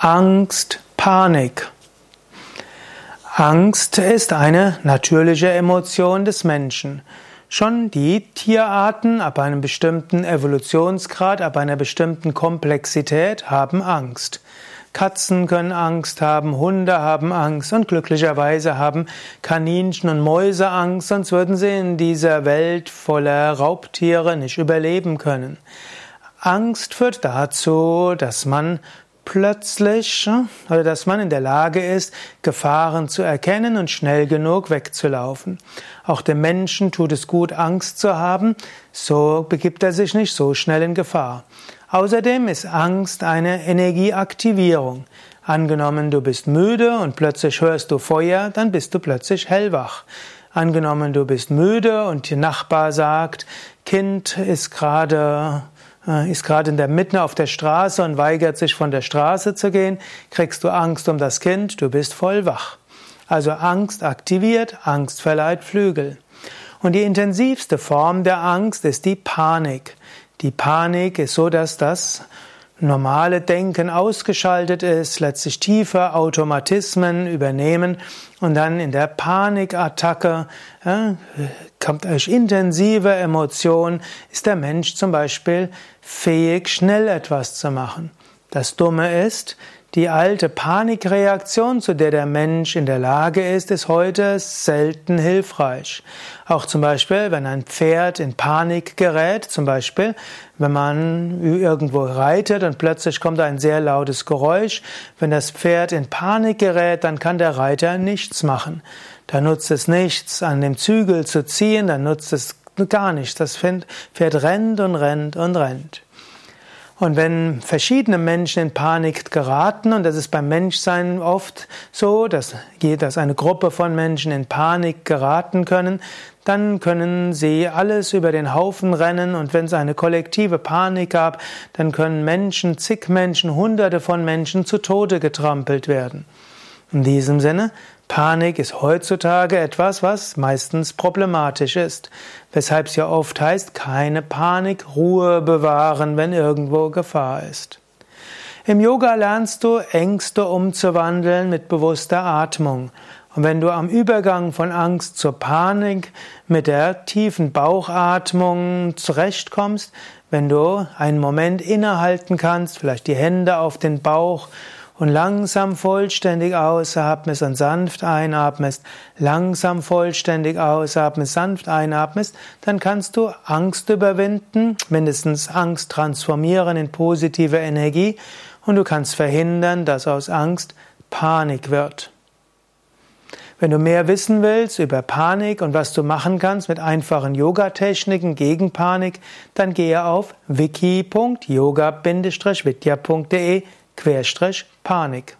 Angst, Panik. Angst ist eine natürliche Emotion des Menschen. Schon die Tierarten ab einem bestimmten Evolutionsgrad, ab einer bestimmten Komplexität haben Angst. Katzen können Angst haben, Hunde haben Angst und glücklicherweise haben Kaninchen und Mäuse Angst, sonst würden sie in dieser Welt voller Raubtiere nicht überleben können. Angst führt dazu, dass man plötzlich oder dass man in der Lage ist, Gefahren zu erkennen und schnell genug wegzulaufen. Auch dem Menschen tut es gut, Angst zu haben, so begibt er sich nicht so schnell in Gefahr. Außerdem ist Angst eine Energieaktivierung. Angenommen, du bist müde und plötzlich hörst du Feuer, dann bist du plötzlich hellwach. Angenommen, du bist müde und der Nachbar sagt, Kind ist gerade ist gerade in der Mitte auf der Straße und weigert sich von der Straße zu gehen, kriegst du Angst um das Kind, du bist voll wach. Also Angst aktiviert, Angst verleiht Flügel. Und die intensivste Form der Angst ist die Panik. Die Panik ist so, dass das normale Denken ausgeschaltet ist, letztlich tiefe Automatismen übernehmen und dann in der Panikattacke ja, kommt durch intensive Emotion, ist der Mensch zum Beispiel fähig, schnell etwas zu machen. Das Dumme ist, die alte Panikreaktion, zu der der Mensch in der Lage ist, ist heute selten hilfreich. Auch zum Beispiel, wenn ein Pferd in Panik gerät, zum Beispiel, wenn man irgendwo reitet und plötzlich kommt ein sehr lautes Geräusch, wenn das Pferd in Panik gerät, dann kann der Reiter nichts machen. Da nutzt es nichts, an dem Zügel zu ziehen, dann nutzt es gar nichts. Das Pferd rennt und rennt und rennt. Und wenn verschiedene Menschen in Panik geraten, und das ist beim Menschsein oft so, dass, dass eine Gruppe von Menschen in Panik geraten können, dann können sie alles über den Haufen rennen und wenn es eine kollektive Panik gab, dann können Menschen, zig Menschen, hunderte von Menschen zu Tode getrampelt werden. In diesem Sinne, Panik ist heutzutage etwas, was meistens problematisch ist, weshalb es ja oft heißt, keine Panik, Ruhe bewahren, wenn irgendwo Gefahr ist. Im Yoga lernst du Ängste umzuwandeln mit bewusster Atmung. Und wenn du am Übergang von Angst zur Panik mit der tiefen Bauchatmung zurechtkommst, wenn du einen Moment innehalten kannst, vielleicht die Hände auf den Bauch und langsam vollständig ausatmest und sanft einatmest, langsam vollständig ausatmest, sanft einatmest, dann kannst du Angst überwinden, mindestens Angst transformieren in positive Energie und du kannst verhindern, dass aus Angst Panik wird. Wenn du mehr wissen willst über Panik und was du machen kannst mit einfachen Yoga-Techniken gegen Panik, dann gehe auf wiki.yoga-vidya.de Panik.